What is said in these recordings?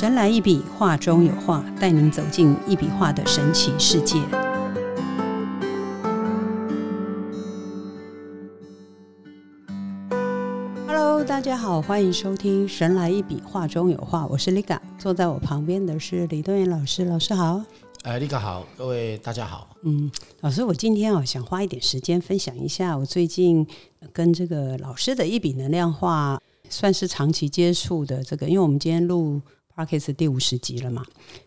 神来一笔，画中有画，带您走进一笔画的神奇世界。Hello，大家好，欢迎收听《神来一笔，画中有画》，我是 Liga，坐在我旁边的是李东元老师，老师好。哎，立哥好，各位大家好。嗯，老师，我今天啊想花一点时间分享一下我最近跟这个老师的一笔能量画，算是长期接触的这个，因为我们今天录 Parkes 第五十集了嘛，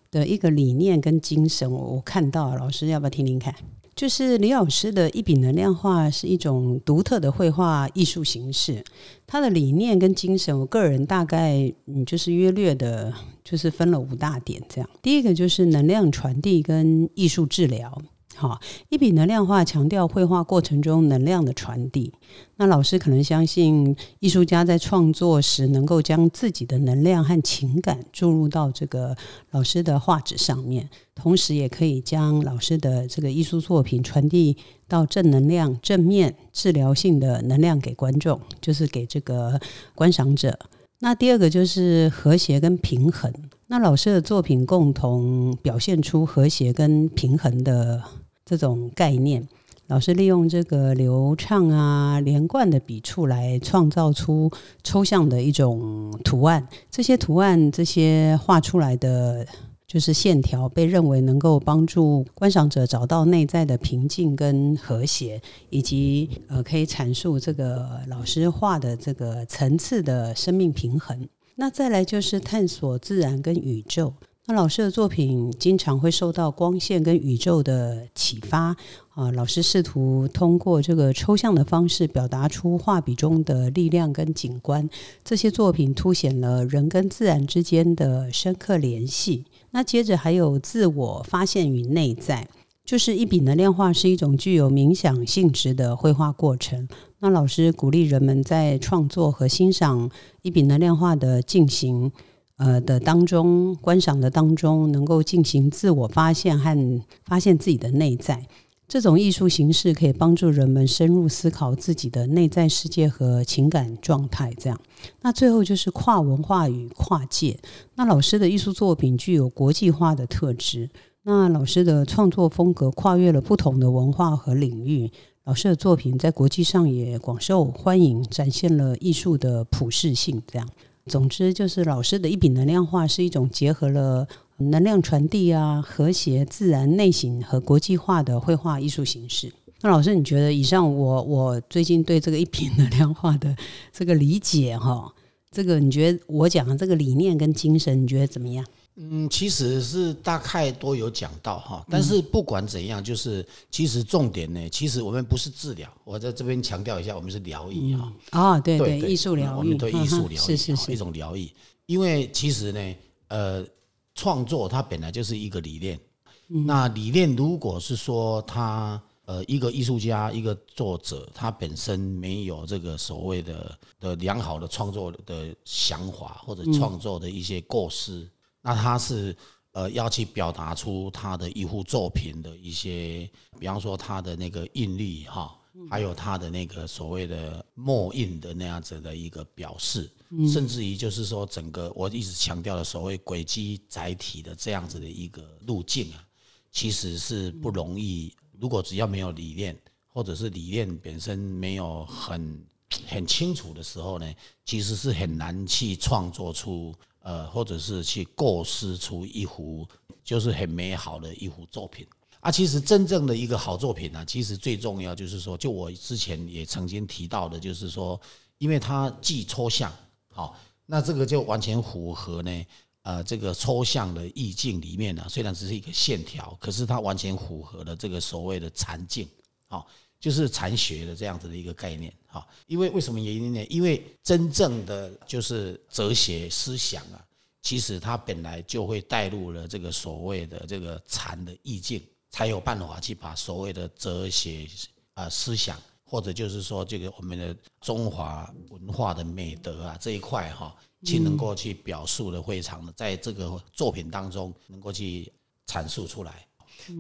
的一个理念跟精神，我我看到，老师要不要听听看？就是李老师的一笔能量画是一种独特的绘画艺术形式，他的理念跟精神，我个人大概嗯就是约略的，就是分了五大点这样。第一个就是能量传递跟艺术治疗。好，一笔能量画强调绘画过程中能量的传递。那老师可能相信，艺术家在创作时能够将自己的能量和情感注入到这个老师的画纸上面，同时也可以将老师的这个艺术作品传递到正能量、正面、治疗性的能量给观众，就是给这个观赏者。那第二个就是和谐跟平衡。那老师的作品共同表现出和谐跟平衡的。这种概念，老师利用这个流畅啊、连贯的笔触来创造出抽象的一种图案。这些图案、这些画出来的就是线条，被认为能够帮助观赏者找到内在的平静跟和谐，以及呃，可以阐述这个老师画的这个层次的生命平衡。那再来就是探索自然跟宇宙。那老师的作品经常会受到光线跟宇宙的启发啊，老师试图通过这个抽象的方式表达出画笔中的力量跟景观。这些作品凸显了人跟自然之间的深刻联系。那接着还有自我发现与内在，就是一笔能量画是一种具有冥想性质的绘画过程。那老师鼓励人们在创作和欣赏一笔能量画的进行。呃的当中，观赏的当中，能够进行自我发现和发现自己的内在。这种艺术形式可以帮助人们深入思考自己的内在世界和情感状态。这样，那最后就是跨文化与跨界。那老师的艺术作品具有国际化的特质。那老师的创作风格跨越了不同的文化和领域。老师的作品在国际上也广受欢迎，展现了艺术的普适性。这样。总之，就是老师的一笔能量画是一种结合了能量传递啊、和谐、自然、内省和国际化的绘画艺术形式。那老师，你觉得以上我我最近对这个一笔能量画的这个理解哈，这个你觉得我讲的这个理念跟精神，你觉得怎么样？嗯，其实是大概都有讲到哈，但是不管怎样，就是其实重点呢，其实我们不是治疗，我在这边强调一下，我们是疗愈哈。啊，对对，艺术疗愈，我们对艺术疗愈是是是一种疗愈，因为其实呢，呃，创作它本来就是一个理念，那理念如果是说他呃一个艺术家一个作者他本身没有这个所谓的的良好的创作的想法或者创作的一些构思。那他是呃要去表达出他的一幅作品的一些，比方说他的那个印力哈，还有他的那个所谓的墨印的那样子的一个表示，甚至于就是说整个我一直强调的所谓轨迹载体的这样子的一个路径啊，其实是不容易。如果只要没有理念，或者是理念本身没有很很清楚的时候呢，其实是很难去创作出。呃，或者是去构思出一幅就是很美好的一幅作品啊。其实真正的一个好作品呢，其实最重要就是说，就我之前也曾经提到的，就是说，因为它既抽象，好，那这个就完全符合呢，呃，这个抽象的意境里面呢，虽然只是一个线条，可是它完全符合了这个所谓的禅境，好。就是禅学的这样子的一个概念，哈，因为为什么原因呢？因为真正的就是哲学思想啊，其实它本来就会带入了这个所谓的这个禅的意境，才有办法去把所谓的哲学啊思想，或者就是说这个我们的中华文化的美德啊这一块哈，去能够去表述的非常的，在这个作品当中能够去阐述出来。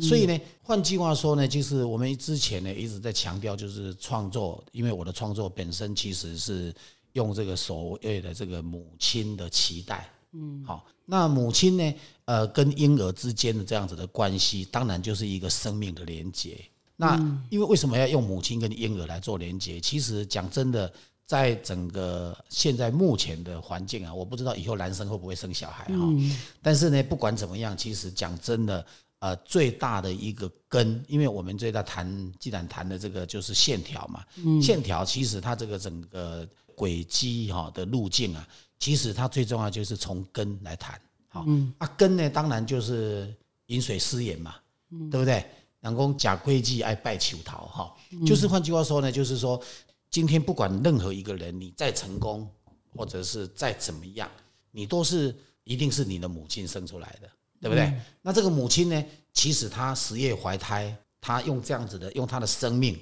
所以呢，换句话说呢，就是我们之前呢一直在强调，就是创作，因为我的创作本身其实是用这个所谓的这个母亲的期待嗯，好，那母亲呢？呃，跟婴儿之间的这样子的关系，当然就是一个生命的连接。那因为为什么要用母亲跟婴儿来做连接？其实讲真的，在整个现在目前的环境啊，我不知道以后男生会不会生小孩哈。但是呢，不管怎么样，其实讲真的，呃，最大的一个根，因为我们最大谈，既然谈的这个就是线条嘛，线条其实它这个整个轨迹哈的路径啊，其实它最重要就是从根来谈。好，啊根呢，当然就是饮水思源嘛，对不对？南宫假规矩爱拜求桃，哈，就是换句话说呢，就是说，今天不管任何一个人，你再成功，或者是再怎么样，你都是一定是你的母亲生出来的，对不对？那这个母亲呢，其实她十月怀胎，她用这样子的，用她的生命，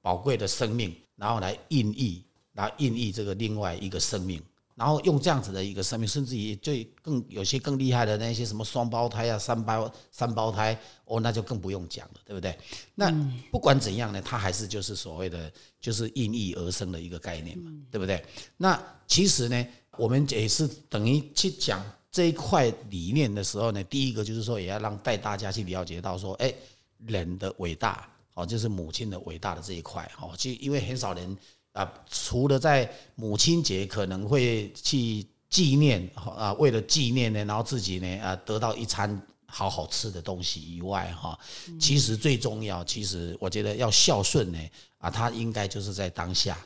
宝贵的生命，然后来孕育，来孕育这个另外一个生命。然后用这样子的一个生命，甚至于最更有些更厉害的那些什么双胞胎啊、三胞三胞胎哦，那就更不用讲了，对不对？那不管怎样呢，它还是就是所谓的就是孕育而生的一个概念嘛，对不对？那其实呢，我们也是等于去讲这一块理念的时候呢，第一个就是说也要让带大家去了解到说，哎，人的伟大哦，就是母亲的伟大的这一块哦，就因为很少人。啊，除了在母亲节可能会去纪念啊，为了纪念呢，然后自己呢啊得到一餐好好吃的东西以外，哈，其实最重要，其实我觉得要孝顺呢啊，他应该就是在当下，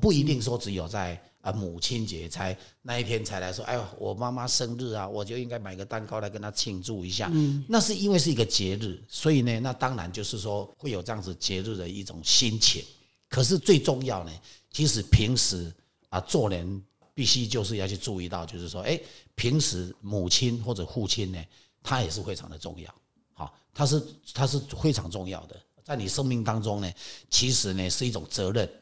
不一定说只有在啊母亲节才那一天才来说，哎呦，我妈妈生日啊，我就应该买个蛋糕来跟她庆祝一下。嗯，那是因为是一个节日，所以呢，那当然就是说会有这样子节日的一种心情。可是最重要呢，其实平时啊做人必须就是要去注意到，就是说，哎，平时母亲或者父亲呢，他也是非常的重要，好，他是他是非常重要的，在你生命当中呢，其实呢是一种责任，好，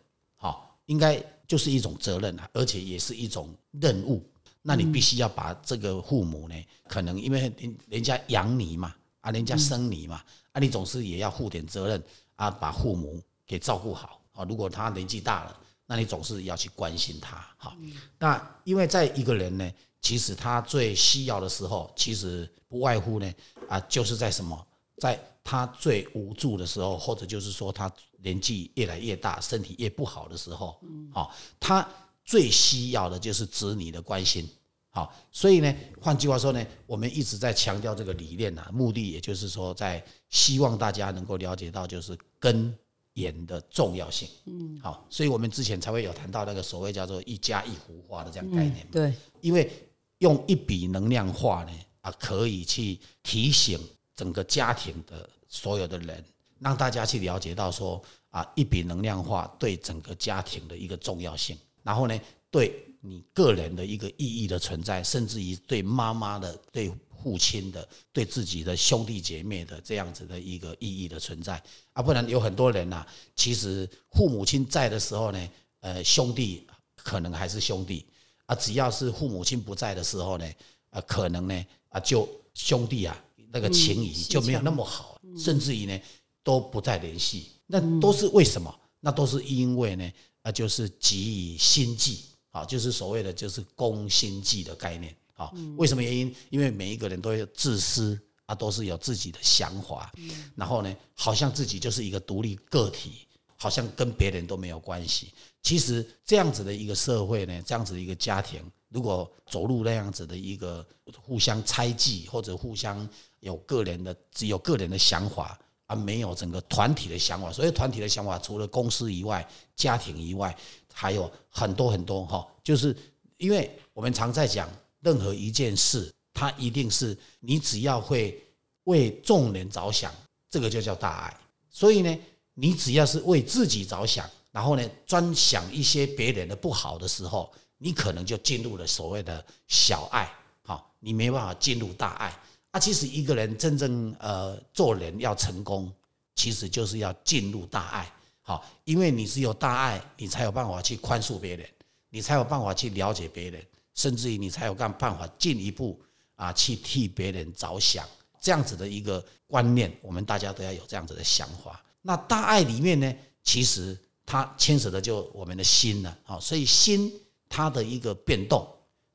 应该就是一种责任啊，而且也是一种任务，那你必须要把这个父母呢，可能因为人人家养你嘛，啊，人家生你嘛，啊，你总是也要负点责任啊，把父母给照顾好。啊，如果他年纪大了，那你总是要去关心他。好，那因为在一个人呢，其实他最需要的时候，其实不外乎呢，啊，就是在什么，在他最无助的时候，或者就是说他年纪越来越大，身体越不好的时候，好，他最需要的就是子女的关心。好，所以呢，换句话说呢，我们一直在强调这个理念呐，目的也就是说，在希望大家能够了解到，就是根源的重要性，嗯，好，所以我们之前才会有谈到那个所谓叫做一家一幅画的这样概念，对，因为用一笔能量画呢，啊，可以去提醒整个家庭的所有的人，让大家去了解到说，啊，一笔能量化对整个家庭的一个重要性，然后呢，对你个人的一个意义的存在，甚至于对妈妈的对。父亲的对自己的兄弟姐妹的这样子的一个意义的存在啊，不然有很多人呐，其实父母亲在的时候呢，呃，兄弟可能还是兄弟啊，只要是父母亲不在的时候呢，啊，可能呢啊，就兄弟啊那个情谊就没有那么好，甚至于呢都不再联系，那都是为什么？那都是因为呢那，就是给予心计啊，就是所谓的就是攻心计的概念。啊，为什么原因？因为每一个人都有自私啊，都是有自己的想法，然后呢，好像自己就是一个独立个体，好像跟别人都没有关系。其实这样子的一个社会呢，这样子的一个家庭，如果走入那样子的一个互相猜忌或者互相有个人的只有个人的想法啊，没有整个团体的想法。所以团体的想法，除了公司以外，家庭以外，还有很多很多哈。就是因为我们常在讲。任何一件事，它一定是你只要会为众人着想，这个就叫大爱。所以呢，你只要是为自己着想，然后呢，专想一些别人的不好的时候，你可能就进入了所谓的小爱。好，你没办法进入大爱。啊，其实一个人真正呃做人要成功，其实就是要进入大爱。好，因为你只有大爱，你才有办法去宽恕别人，你才有办法去了解别人。甚至于你才有干办法进一步啊，去替别人着想，这样子的一个观念，我们大家都要有这样子的想法。那大爱里面呢，其实它牵扯的就我们的心了啊，所以心它的一个变动，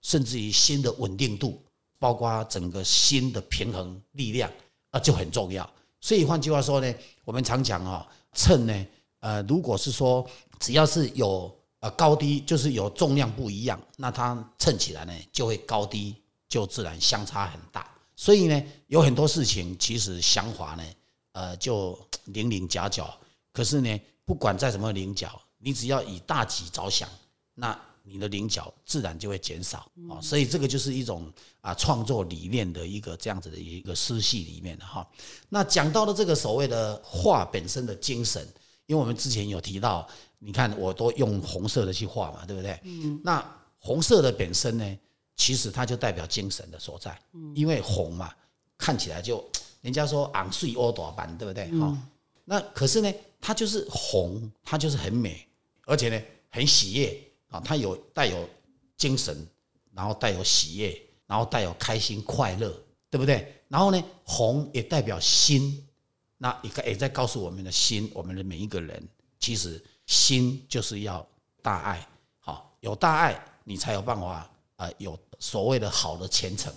甚至于心的稳定度，包括整个心的平衡力量啊，就很重要。所以换句话说呢，我们常讲啊，秤呢，呃，如果是说只要是有呃高低，就是有重量不一样，那它称起来呢，就会高低就自然相差很大。所以呢，有很多事情其实想法呢，呃，就零零角角。可是呢，不管在什么菱角，你只要以大局着想，那你的菱角自然就会减少啊。所以这个就是一种啊创作理念的一个这样子的一个思绪里面的哈。那讲到了这个所谓的画本身的精神，因为我们之前有提到，你看我都用红色的去画嘛，对不对？嗯。那红色的本身呢？其实它就代表精神的所在，因为红嘛，看起来就人家说昂睡欧多斑，对不对？哈，那可是呢，它就是红，它就是很美，而且呢，很喜悦啊，它有带有精神，然后带有喜悦，然后带有开心快乐，对不对？然后呢，红也代表心，那也也在告诉我们的心，我们的每一个人，其实心就是要大爱，好，有大爱，你才有办法啊，有。所谓的好的前程，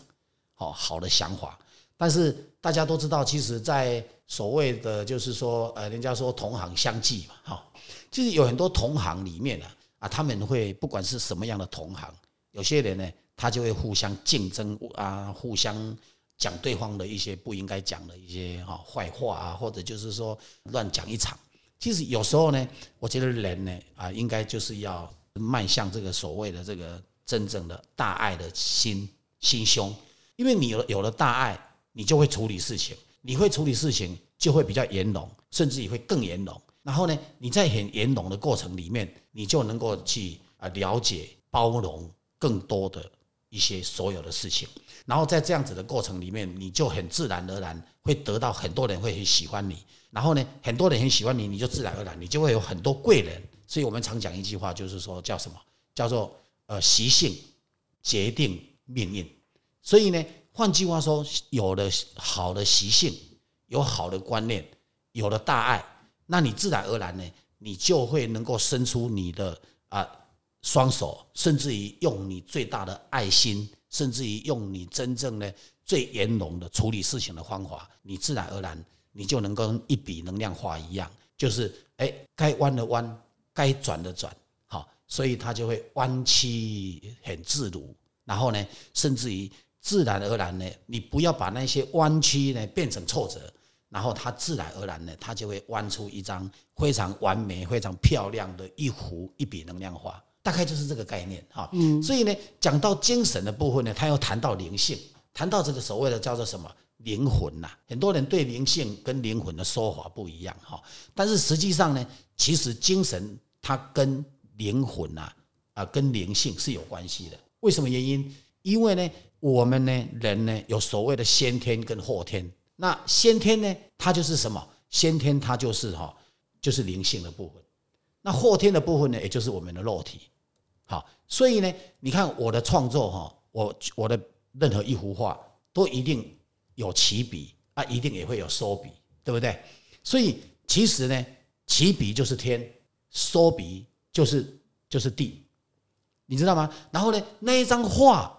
好好的想法，但是大家都知道，其实，在所谓的就是说，呃，人家说同行相忌嘛，哈，就是有很多同行里面呢，啊，他们会不管是什么样的同行，有些人呢，他就会互相竞争啊，互相讲对方的一些不应该讲的一些哈坏话啊，或者就是说乱讲一场。其实有时候呢，我觉得人呢，啊，应该就是要迈向这个所谓的这个。真正的大爱的心心胸，因为你有有了大爱，你就会处理事情，你会处理事情就会比较圆融，甚至也会更圆融。然后呢，你在很圆融的过程里面，你就能够去啊了解、包容更多的一些所有的事情。然后在这样子的过程里面，你就很自然而然会得到很多人会很喜欢你。然后呢，很多人很喜欢你，你就自然而然你就会有很多贵人。所以我们常讲一句话，就是说叫什么？叫做。呃，习性决定命运，所以呢，换句话说，有了好的习性，有好的观念，有了大爱，那你自然而然呢，你就会能够伸出你的啊双手，甚至于用你最大的爱心，甚至于用你真正的最圆融的处理事情的方法，你自然而然，你就能跟一笔能量画一样，就是哎，该弯的弯，该转的转。好所以它就会弯曲很自如，然后呢，甚至于自然而然呢，你不要把那些弯曲呢变成挫折，然后它自然而然呢，它就会弯出一张非常完美、非常漂亮的一幅一笔能量画，大概就是这个概念哈。嗯，所以呢，讲到精神的部分呢，他又谈到灵性，谈到这个所谓的叫做什么灵魂呐？很多人对灵性跟灵魂的说法不一样哈，但是实际上呢，其实精神它跟灵魂呐，啊，跟灵性是有关系的。为什么原因？因为呢，我们呢，人呢，有所谓的先天跟后天。那先天呢，它就是什么？先天它就是哈，就是灵性的部分。那后天的部分呢，也就是我们的肉体。好，所以呢，你看我的创作哈，我我的任何一幅画都一定有起笔啊，一定也会有收笔，对不对？所以其实呢，起笔就是天，收笔。就是就是地，你知道吗？然后呢，那一张画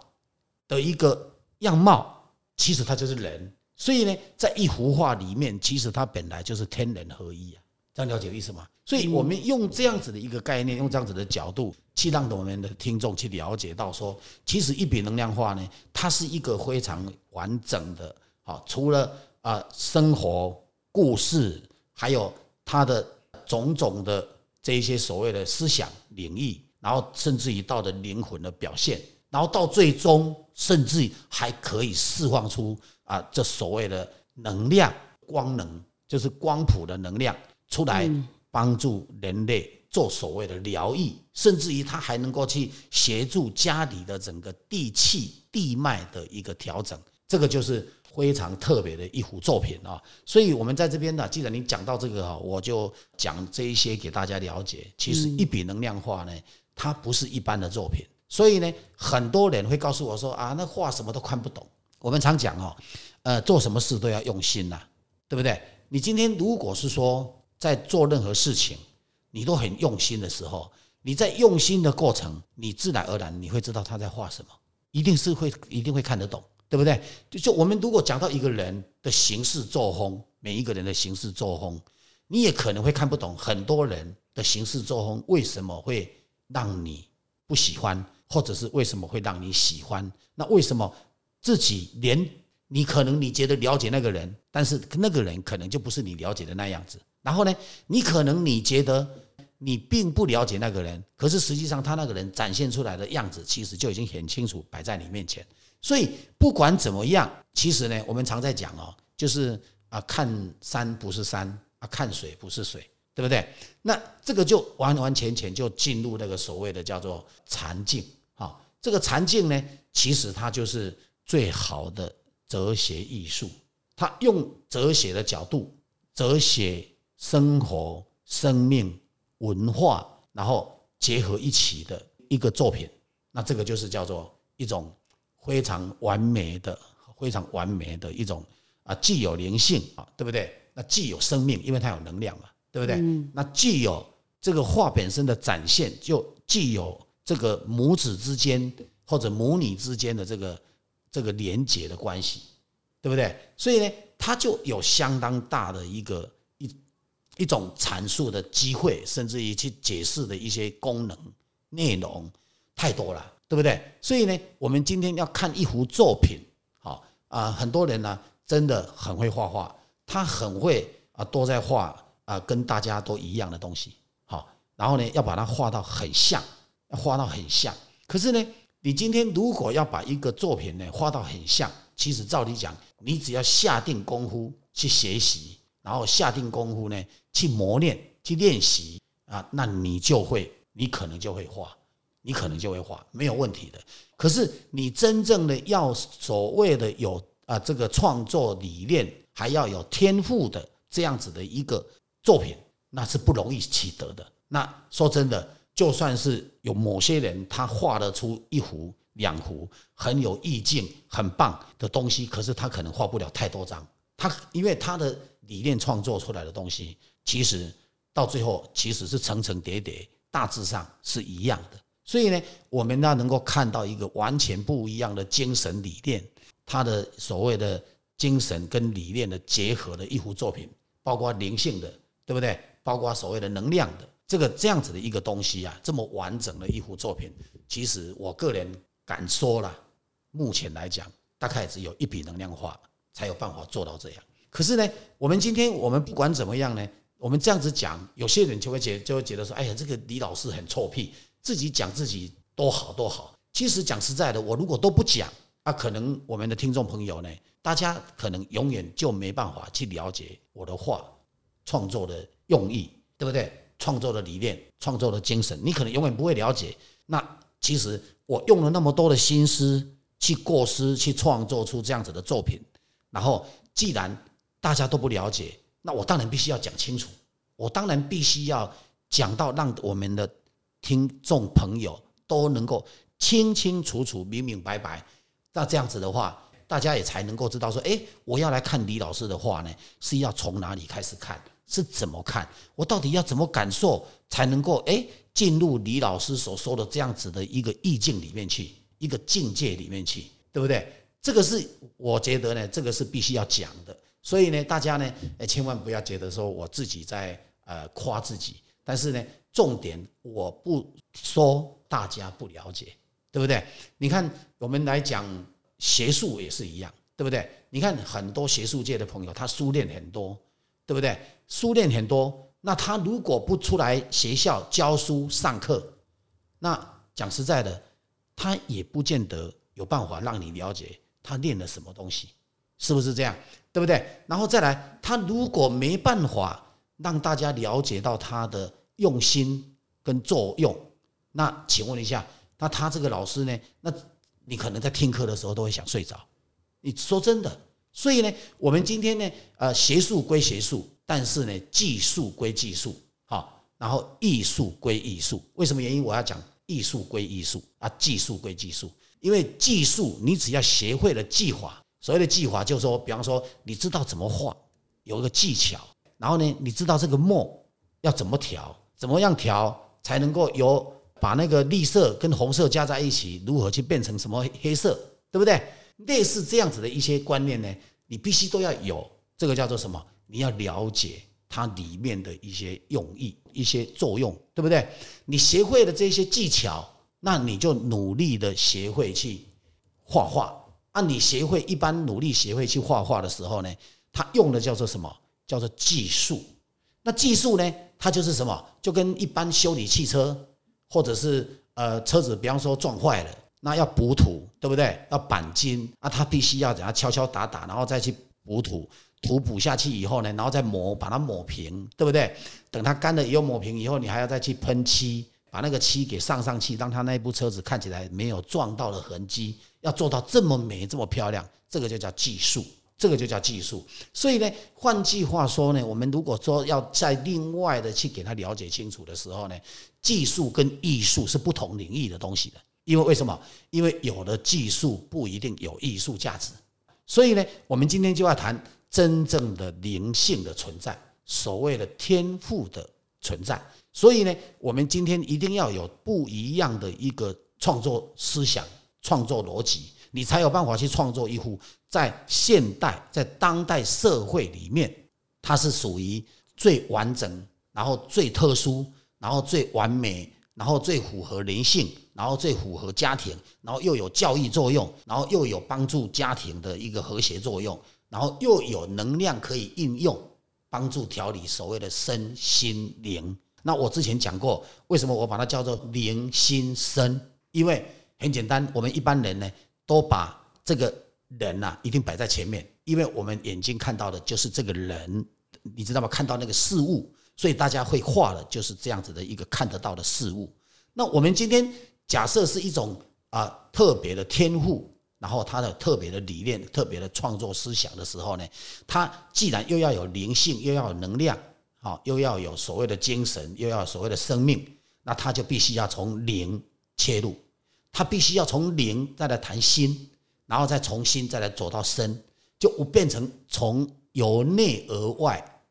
的一个样貌，其实它就是人。所以呢，在一幅画里面，其实它本来就是天人合一啊。这样了解意思吗？所以我们用这样子的一个概念，用这样子的角度，去让我们的听众去了解到，说其实一笔能量画呢，它是一个非常完整的。好，除了啊生活故事，还有它的种种的。这一些所谓的思想领域，然后甚至于到的灵魂的表现，然后到最终，甚至还可以释放出啊，这所谓的能量光能，就是光谱的能量出来，帮助人类做所谓的疗愈，甚至于它还能够去协助家里的整个地气地脉的一个调整，这个就是。非常特别的一幅作品啊，所以我们在这边呢，既然你讲到这个啊，我就讲这一些给大家了解。其实一笔能量画呢，它不是一般的作品，所以呢，很多人会告诉我说啊，那画什么都看不懂。我们常讲哦，呃，做什么事都要用心呐，对不对？你今天如果是说在做任何事情，你都很用心的时候，你在用心的过程，你自然而然你会知道他在画什么。一定是会一定会看得懂，对不对？就就我们如果讲到一个人的行事作风，每一个人的行事作风，你也可能会看不懂很多人的行事作风为什么会让你不喜欢，或者是为什么会让你喜欢？那为什么自己连你可能你觉得了解那个人，但是那个人可能就不是你了解的那样子。然后呢，你可能你觉得你并不了解那个人，可是实际上他那个人展现出来的样子，其实就已经很清楚摆在你面前。所以不管怎么样，其实呢，我们常在讲哦，就是啊，看山不是山啊，看水不是水，对不对？那这个就完完全全就进入那个所谓的叫做禅境。这个禅境呢，其实它就是最好的哲学艺术。它用哲学的角度，哲学。生活、生命、文化，然后结合一起的一个作品，那这个就是叫做一种非常完美的、非常完美的一种啊，既有灵性啊，对不对？那既有生命，因为它有能量嘛，对不对？那既有这个画本身的展现，就既有这个母子之间或者母女之间的这个这个连结的关系，对不对？所以呢，它就有相当大的一个。一一种阐述的机会，甚至于去解释的一些功能内容太多了，对不对？所以呢，我们今天要看一幅作品，好啊，很多人呢真的很会画画，他很会啊，都在画啊，跟大家都一样的东西，好，然后呢，要把它画到很像，画到很像。可是呢，你今天如果要把一个作品呢画到很像，其实照理讲，你只要下定功夫去学习。然后下定功夫呢，去磨练、去练习啊，那你就会，你可能就会画，你可能就会画，没有问题的。可是你真正的要所谓的有啊这个创作理念，还要有天赋的这样子的一个作品，那是不容易取得的。那说真的，就算是有某些人他画得出一幅、两幅很有意境、很棒的东西，可是他可能画不了太多张，他因为他的。理念创作出来的东西，其实到最后其实是层层叠叠，大致上是一样的。所以呢，我们要能够看到一个完全不一样的精神理念，他的所谓的精神跟理念的结合的一幅作品，包括灵性的，对不对？包括所谓的能量的这个这样子的一个东西啊，这么完整的一幅作品，其实我个人敢说了，目前来讲，大概只有一笔能量画才有办法做到这样。可是呢，我们今天我们不管怎么样呢，我们这样子讲，有些人就会觉就会觉得说，哎呀，这个李老师很臭屁，自己讲自己多好多好。其实讲实在的，我如果都不讲，啊，可能我们的听众朋友呢，大家可能永远就没办法去了解我的画创作的用意，对不对？创作的理念、创作的精神，你可能永远不会了解。那其实我用了那么多的心思去过思，去创作出这样子的作品，然后既然大家都不了解，那我当然必须要讲清楚。我当然必须要讲到让我们的听众朋友都能够清清楚楚、明明白白。那这样子的话，大家也才能够知道说：哎，我要来看李老师的话呢，是要从哪里开始看？是怎么看？我到底要怎么感受才能够哎进入李老师所说的这样子的一个意境里面去，一个境界里面去，对不对？这个是我觉得呢，这个是必须要讲的。所以呢，大家呢，哎，千万不要觉得说我自己在呃夸自己，但是呢，重点我不说大家不了解，对不对？你看，我们来讲学术也是一样，对不对？你看很多学术界的朋友，他书练很多，对不对？书练很多，那他如果不出来学校教书上课，那讲实在的，他也不见得有办法让你了解他练了什么东西，是不是这样？对不对？然后再来，他如果没办法让大家了解到他的用心跟作用，那请问一下，那他这个老师呢？那你可能在听课的时候都会想睡着。你说真的，所以呢，我们今天呢，呃，学术归学术，但是呢，技术归技术，好，然后艺术归艺术。为什么原因？我要讲艺术归艺术啊，技术归技术，因为技术你只要学会了技法。所谓的技法，就是说，比方说，你知道怎么画，有一个技巧，然后呢，你知道这个墨要怎么调，怎么样调才能够有把那个绿色跟红色加在一起，如何去变成什么黑色，对不对？类似这样子的一些观念呢，你必须都要有。这个叫做什么？你要了解它里面的一些用意、一些作用，对不对？你学会了这些技巧，那你就努力的学会去画画。啊，你学会一般努力学会去画画的时候呢，它用的叫做什么？叫做技术。那技术呢？它就是什么？就跟一般修理汽车，或者是呃车子，比方说撞坏了，那要补土，对不对？要钣金啊，它必须要怎样敲敲打打，然后再去补土，涂补下去以后呢，然后再磨，把它抹平，对不对？等它干了以后抹平以后，你还要再去喷漆，把那个漆给上上去，让它那部车子看起来没有撞到的痕迹。要做到这么美、这么漂亮，这个就叫技术。这个就叫技术，所以呢，换句话说呢，我们如果说要在另外的去给他了解清楚的时候呢，技术跟艺术是不同领域的东西的，因为为什么？因为有的技术不一定有艺术价值，所以呢，我们今天就要谈真正的灵性的存在，所谓的天赋的存在。所以呢，我们今天一定要有不一样的一个创作思想、创作逻辑。你才有办法去创作一幅在现代、在当代社会里面，它是属于最完整、然后最特殊、然后最完美、然后最符合人性、然后最符合家庭、然后又有教育作用、然后又有帮助家庭的一个和谐作用、然后又有能量可以应用，帮助调理所谓的身心灵。那我之前讲过，为什么我把它叫做灵心身？因为很简单，我们一般人呢。都把这个人呐，一定摆在前面，因为我们眼睛看到的就是这个人，你知道吗？看到那个事物，所以大家会画的就是这样子的一个看得到的事物。那我们今天假设是一种啊特别的天赋，然后他的特别的理念、特别的创作思想的时候呢，他既然又要有灵性，又要有能量，啊，又要有所谓的精神，又要所谓的生命，那他就必须要从灵切入。他必须要从灵再来谈心，然后再重新再来走到身，就变成从由内而外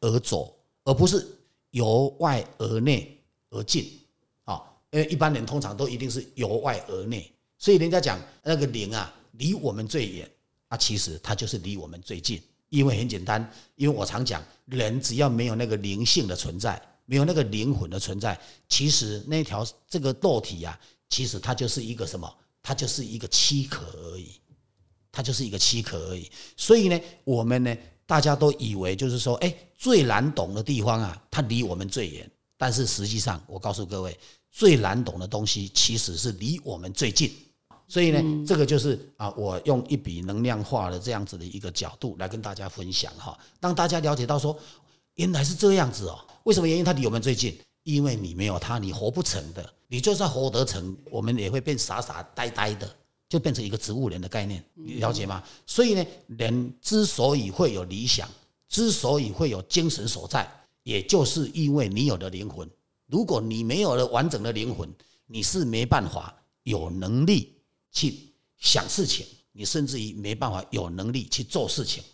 而走，而不是由外而内而进啊！因为一般人通常都一定是由外而内，所以人家讲那个灵啊，离我们最远，啊，其实它就是离我们最近。因为很简单，因为我常讲，人只要没有那个灵性的存在，没有那个灵魂的存在，其实那条这个肉体呀。其实它就是一个什么？它就是一个躯壳而已，它就是一个躯壳而已。所以呢，我们呢，大家都以为就是说，哎，最难懂的地方啊，它离我们最远。但是实际上，我告诉各位，最难懂的东西其实是离我们最近。所以呢，这个就是啊，我用一笔能量化的这样子的一个角度来跟大家分享哈，让大家了解到说，原来是这样子哦。为什么原因？它离我们最近？因为你没有它，你活不成的。你就算活得成，我们也会变傻傻呆呆的，就变成一个植物人的概念，你了解吗？所以呢，人之所以会有理想，之所以会有精神所在，也就是因为你有了灵魂。如果你没有了完整的灵魂，你是没办法有能力去想事情，你甚至于没办法有能力去做事情。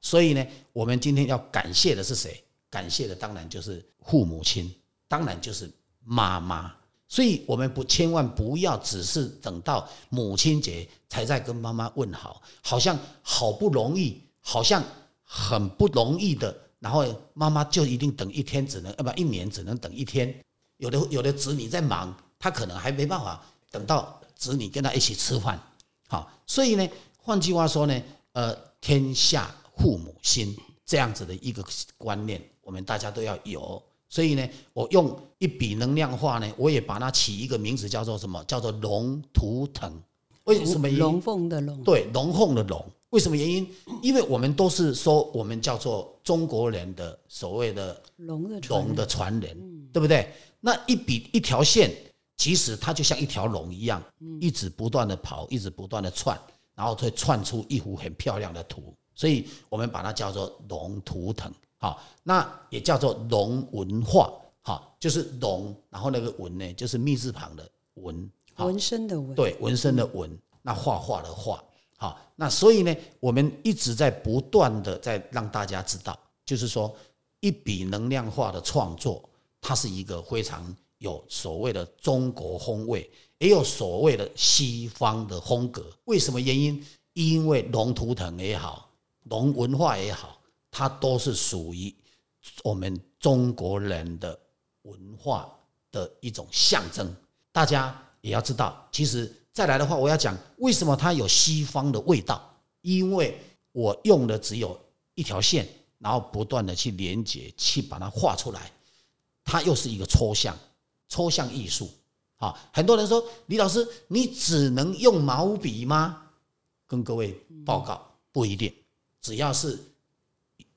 所以呢，我们今天要感谢的是谁？感谢的当然就是父母亲。当然就是妈妈，所以我们不千万不要只是等到母亲节才在跟妈妈问好，好像好不容易，好像很不容易的，然后妈妈就一定等一天，只能呃不一年只能等一天。有的有的子女在忙，他可能还没办法等到子女跟他一起吃饭。好，所以呢，换句话说呢，呃，天下父母心这样子的一个观念，我们大家都要有。所以呢，我用一笔能量化呢，我也把它起一个名字，叫做什么？叫做龙图腾。为什么？龙凤的龙。对，龙凤的龙。为什么原因？因为我们都是说，我们叫做中国人的所谓的龙的龙的传人，对不对？那一笔一条线，其实它就像一条龙一样，一直不断的跑，一直不断的窜，然后会窜出一幅很漂亮的图。所以我们把它叫做龙图腾。好，那也叫做龙文化，好，就是龙，然后那个文呢，就是密字旁的文，纹身的纹，对，纹身的纹，那画画的画，好，那所以呢，我们一直在不断的在让大家知道，就是说，一笔能量化的创作，它是一个非常有所谓的中国风味，也有所谓的西方的风格。为什么原因？因为龙图腾也好，龙文化也好，它都是属于我们中国人的文化的一种象征。大家也要知道，其实再来的话，我要讲为什么它有西方的味道，因为我用的只有一条线，然后不断的去连接，去把它画出来，它又是一个抽象。抽象艺术，啊，很多人说李老师，你只能用毛笔吗？跟各位报告，不一定，只要是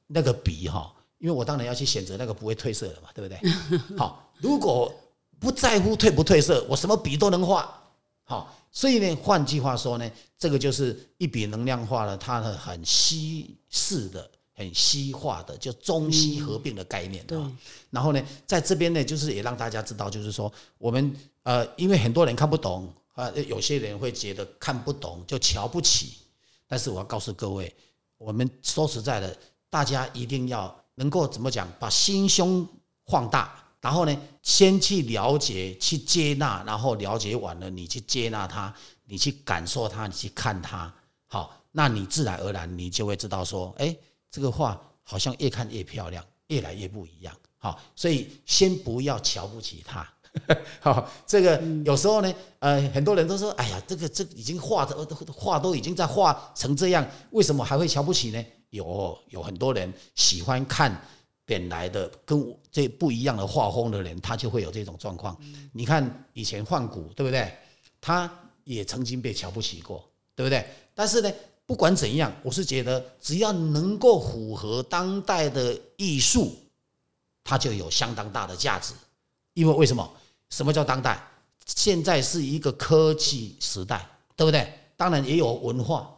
那个笔哈，因为我当然要去选择那个不会褪色的嘛，对不对？好，如果不在乎褪不褪色，我什么笔都能画，好，所以呢，换句话说呢，这个就是一笔能量化了，它的很稀释的。很西化的，就中西合并的概念啊。然后呢，在这边呢，就是也让大家知道，就是说我们呃，因为很多人看不懂啊，有些人会觉得看不懂就瞧不起。但是我要告诉各位，我们说实在的，大家一定要能够怎么讲，把心胸放大，然后呢，先去了解、去接纳，然后了解完了，你去接纳它，你去感受它，你去看它，好，那你自然而然你就会知道说，哎。这个画好像越看越漂亮，越来越不一样。好，所以先不要瞧不起他。好，这个有时候呢，呃，很多人都说：“哎呀，这个这已经画的画都已经在画成这样，为什么还会瞧不起呢？”有有很多人喜欢看本来的跟这不一样的画风的人，他就会有这种状况。你看以前换骨，对不对？他也曾经被瞧不起过，对不对？但是呢。不管怎样，我是觉得只要能够符合当代的艺术，它就有相当大的价值。因为为什么？什么叫当代？现在是一个科技时代，对不对？当然也有文化，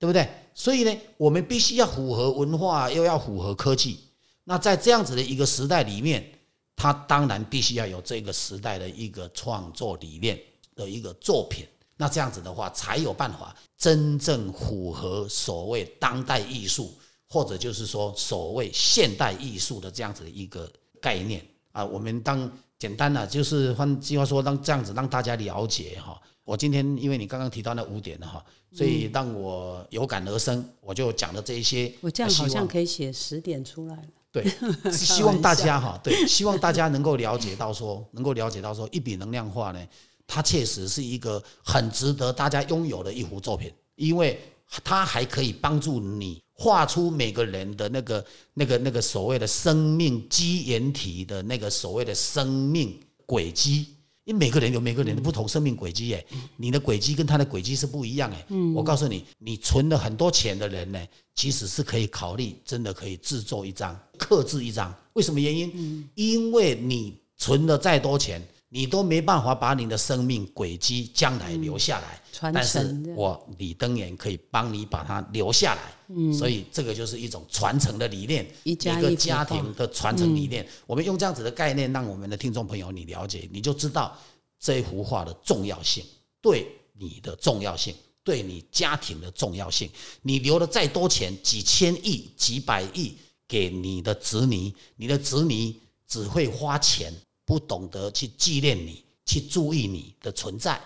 对不对？所以呢，我们必须要符合文化，又要符合科技。那在这样子的一个时代里面，它当然必须要有这个时代的一个创作理念的一个作品。那这样子的话，才有办法真正符合所谓当代艺术，或者就是说所谓现代艺术的这样子的一个概念啊。我们当简单的就是换句话说，让这样子让大家了解哈。我今天因为你刚刚提到那五点哈，所以让我有感而生，我就讲了这一些。我这样好像可以写十点出来了。对，希望大家哈，对，希望大家能够了解到说，能够了解到说，一笔能量化呢。它确实是一个很值得大家拥有的一幅作品，因为它还可以帮助你画出每个人的那个、那个、那个所谓的生命基岩体的那个所谓的生命轨迹。因为每个人有每个人的不同生命轨迹，哎，你的轨迹跟他的轨迹是不一样，哎。我告诉你，你存了很多钱的人呢，其实是可以考虑，真的可以制作一张、刻制一张。为什么原因？因为你存了再多钱。你都没办法把你的生命轨迹将来留下来，但是我李登元可以帮你把它留下来。嗯，所以这个就是一种传承的理念，一个家庭的传承理念。我们用这样子的概念，让我们的听众朋友你了解，你就知道这幅画的重要性，对你的重要性，对你家庭的重要性。你留了再多钱，几千亿、几百亿给你的子女，你的子女只会花钱。不懂得去纪念你，去注意你的存在。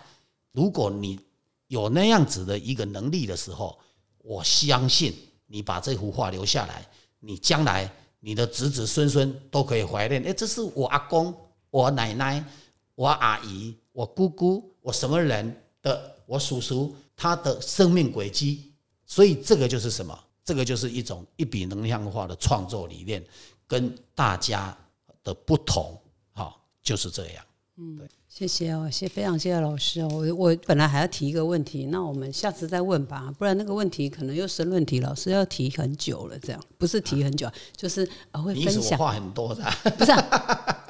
如果你有那样子的一个能力的时候，我相信你把这幅画留下来，你将来你的子子孙孙都可以怀念。哎，这是我阿公、我奶奶、我阿姨、我姑姑、我什么人的我叔叔他的生命轨迹。所以这个就是什么？这个就是一种一笔能量化的创作理念，跟大家的不同。就是这样，嗯，对，谢谢哦，谢非常谢谢老师哦，我我本来还要提一个问题，那我们下次再问吧，不然那个问题可能又是论题，老师要提很久了，这样不是提很久，就是啊会分享。话很多的，不是，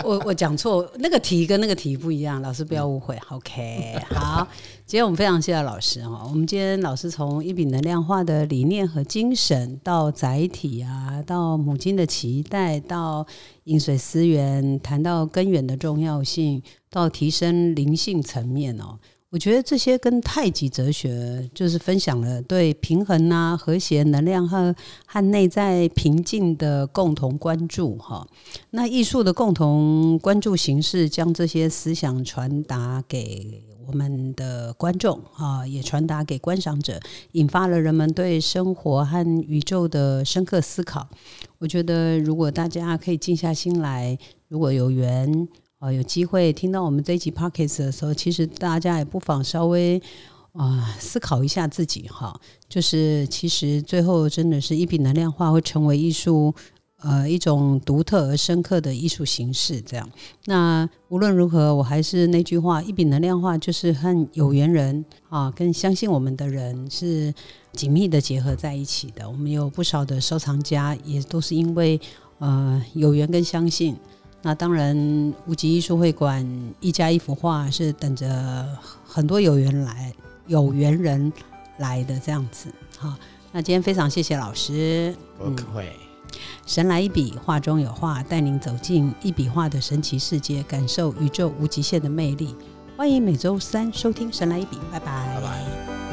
我我讲错，那个题跟那个题不一样，老师不要误会，OK，好。今天我们非常谢谢老师哈，我们今天老师从一笔能量化的理念和精神，到载体啊，到母亲的期待，到饮水思源，谈到根源的重要性，到提升灵性层面哦。我觉得这些跟太极哲学就是分享了对平衡啊、和谐、能量和和内在平静的共同关注哈。那艺术的共同关注形式，将这些思想传达给我们的观众啊，也传达给观赏者，引发了人们对生活和宇宙的深刻思考。我觉得，如果大家可以静下心来，如果有缘。啊，有机会听到我们这一集 podcast 的时候，其实大家也不妨稍微啊思考一下自己哈，就是其实最后真的是一笔能量化会成为艺术呃一种独特而深刻的艺术形式。这样，那无论如何，我还是那句话，一笔能量化就是和有缘人啊，跟相信我们的人是紧密的结合在一起的。我们有不少的收藏家，也都是因为呃有缘跟相信。那当然，无极艺术会馆一家一幅画是等着很多有缘来有缘人来的这样子。好，那今天非常谢谢老师。不会，神来一笔，画中有画，带您走进一笔画的神奇世界，感受宇宙无极限的魅力。欢迎每周三收听《神来一笔》，拜拜。拜拜。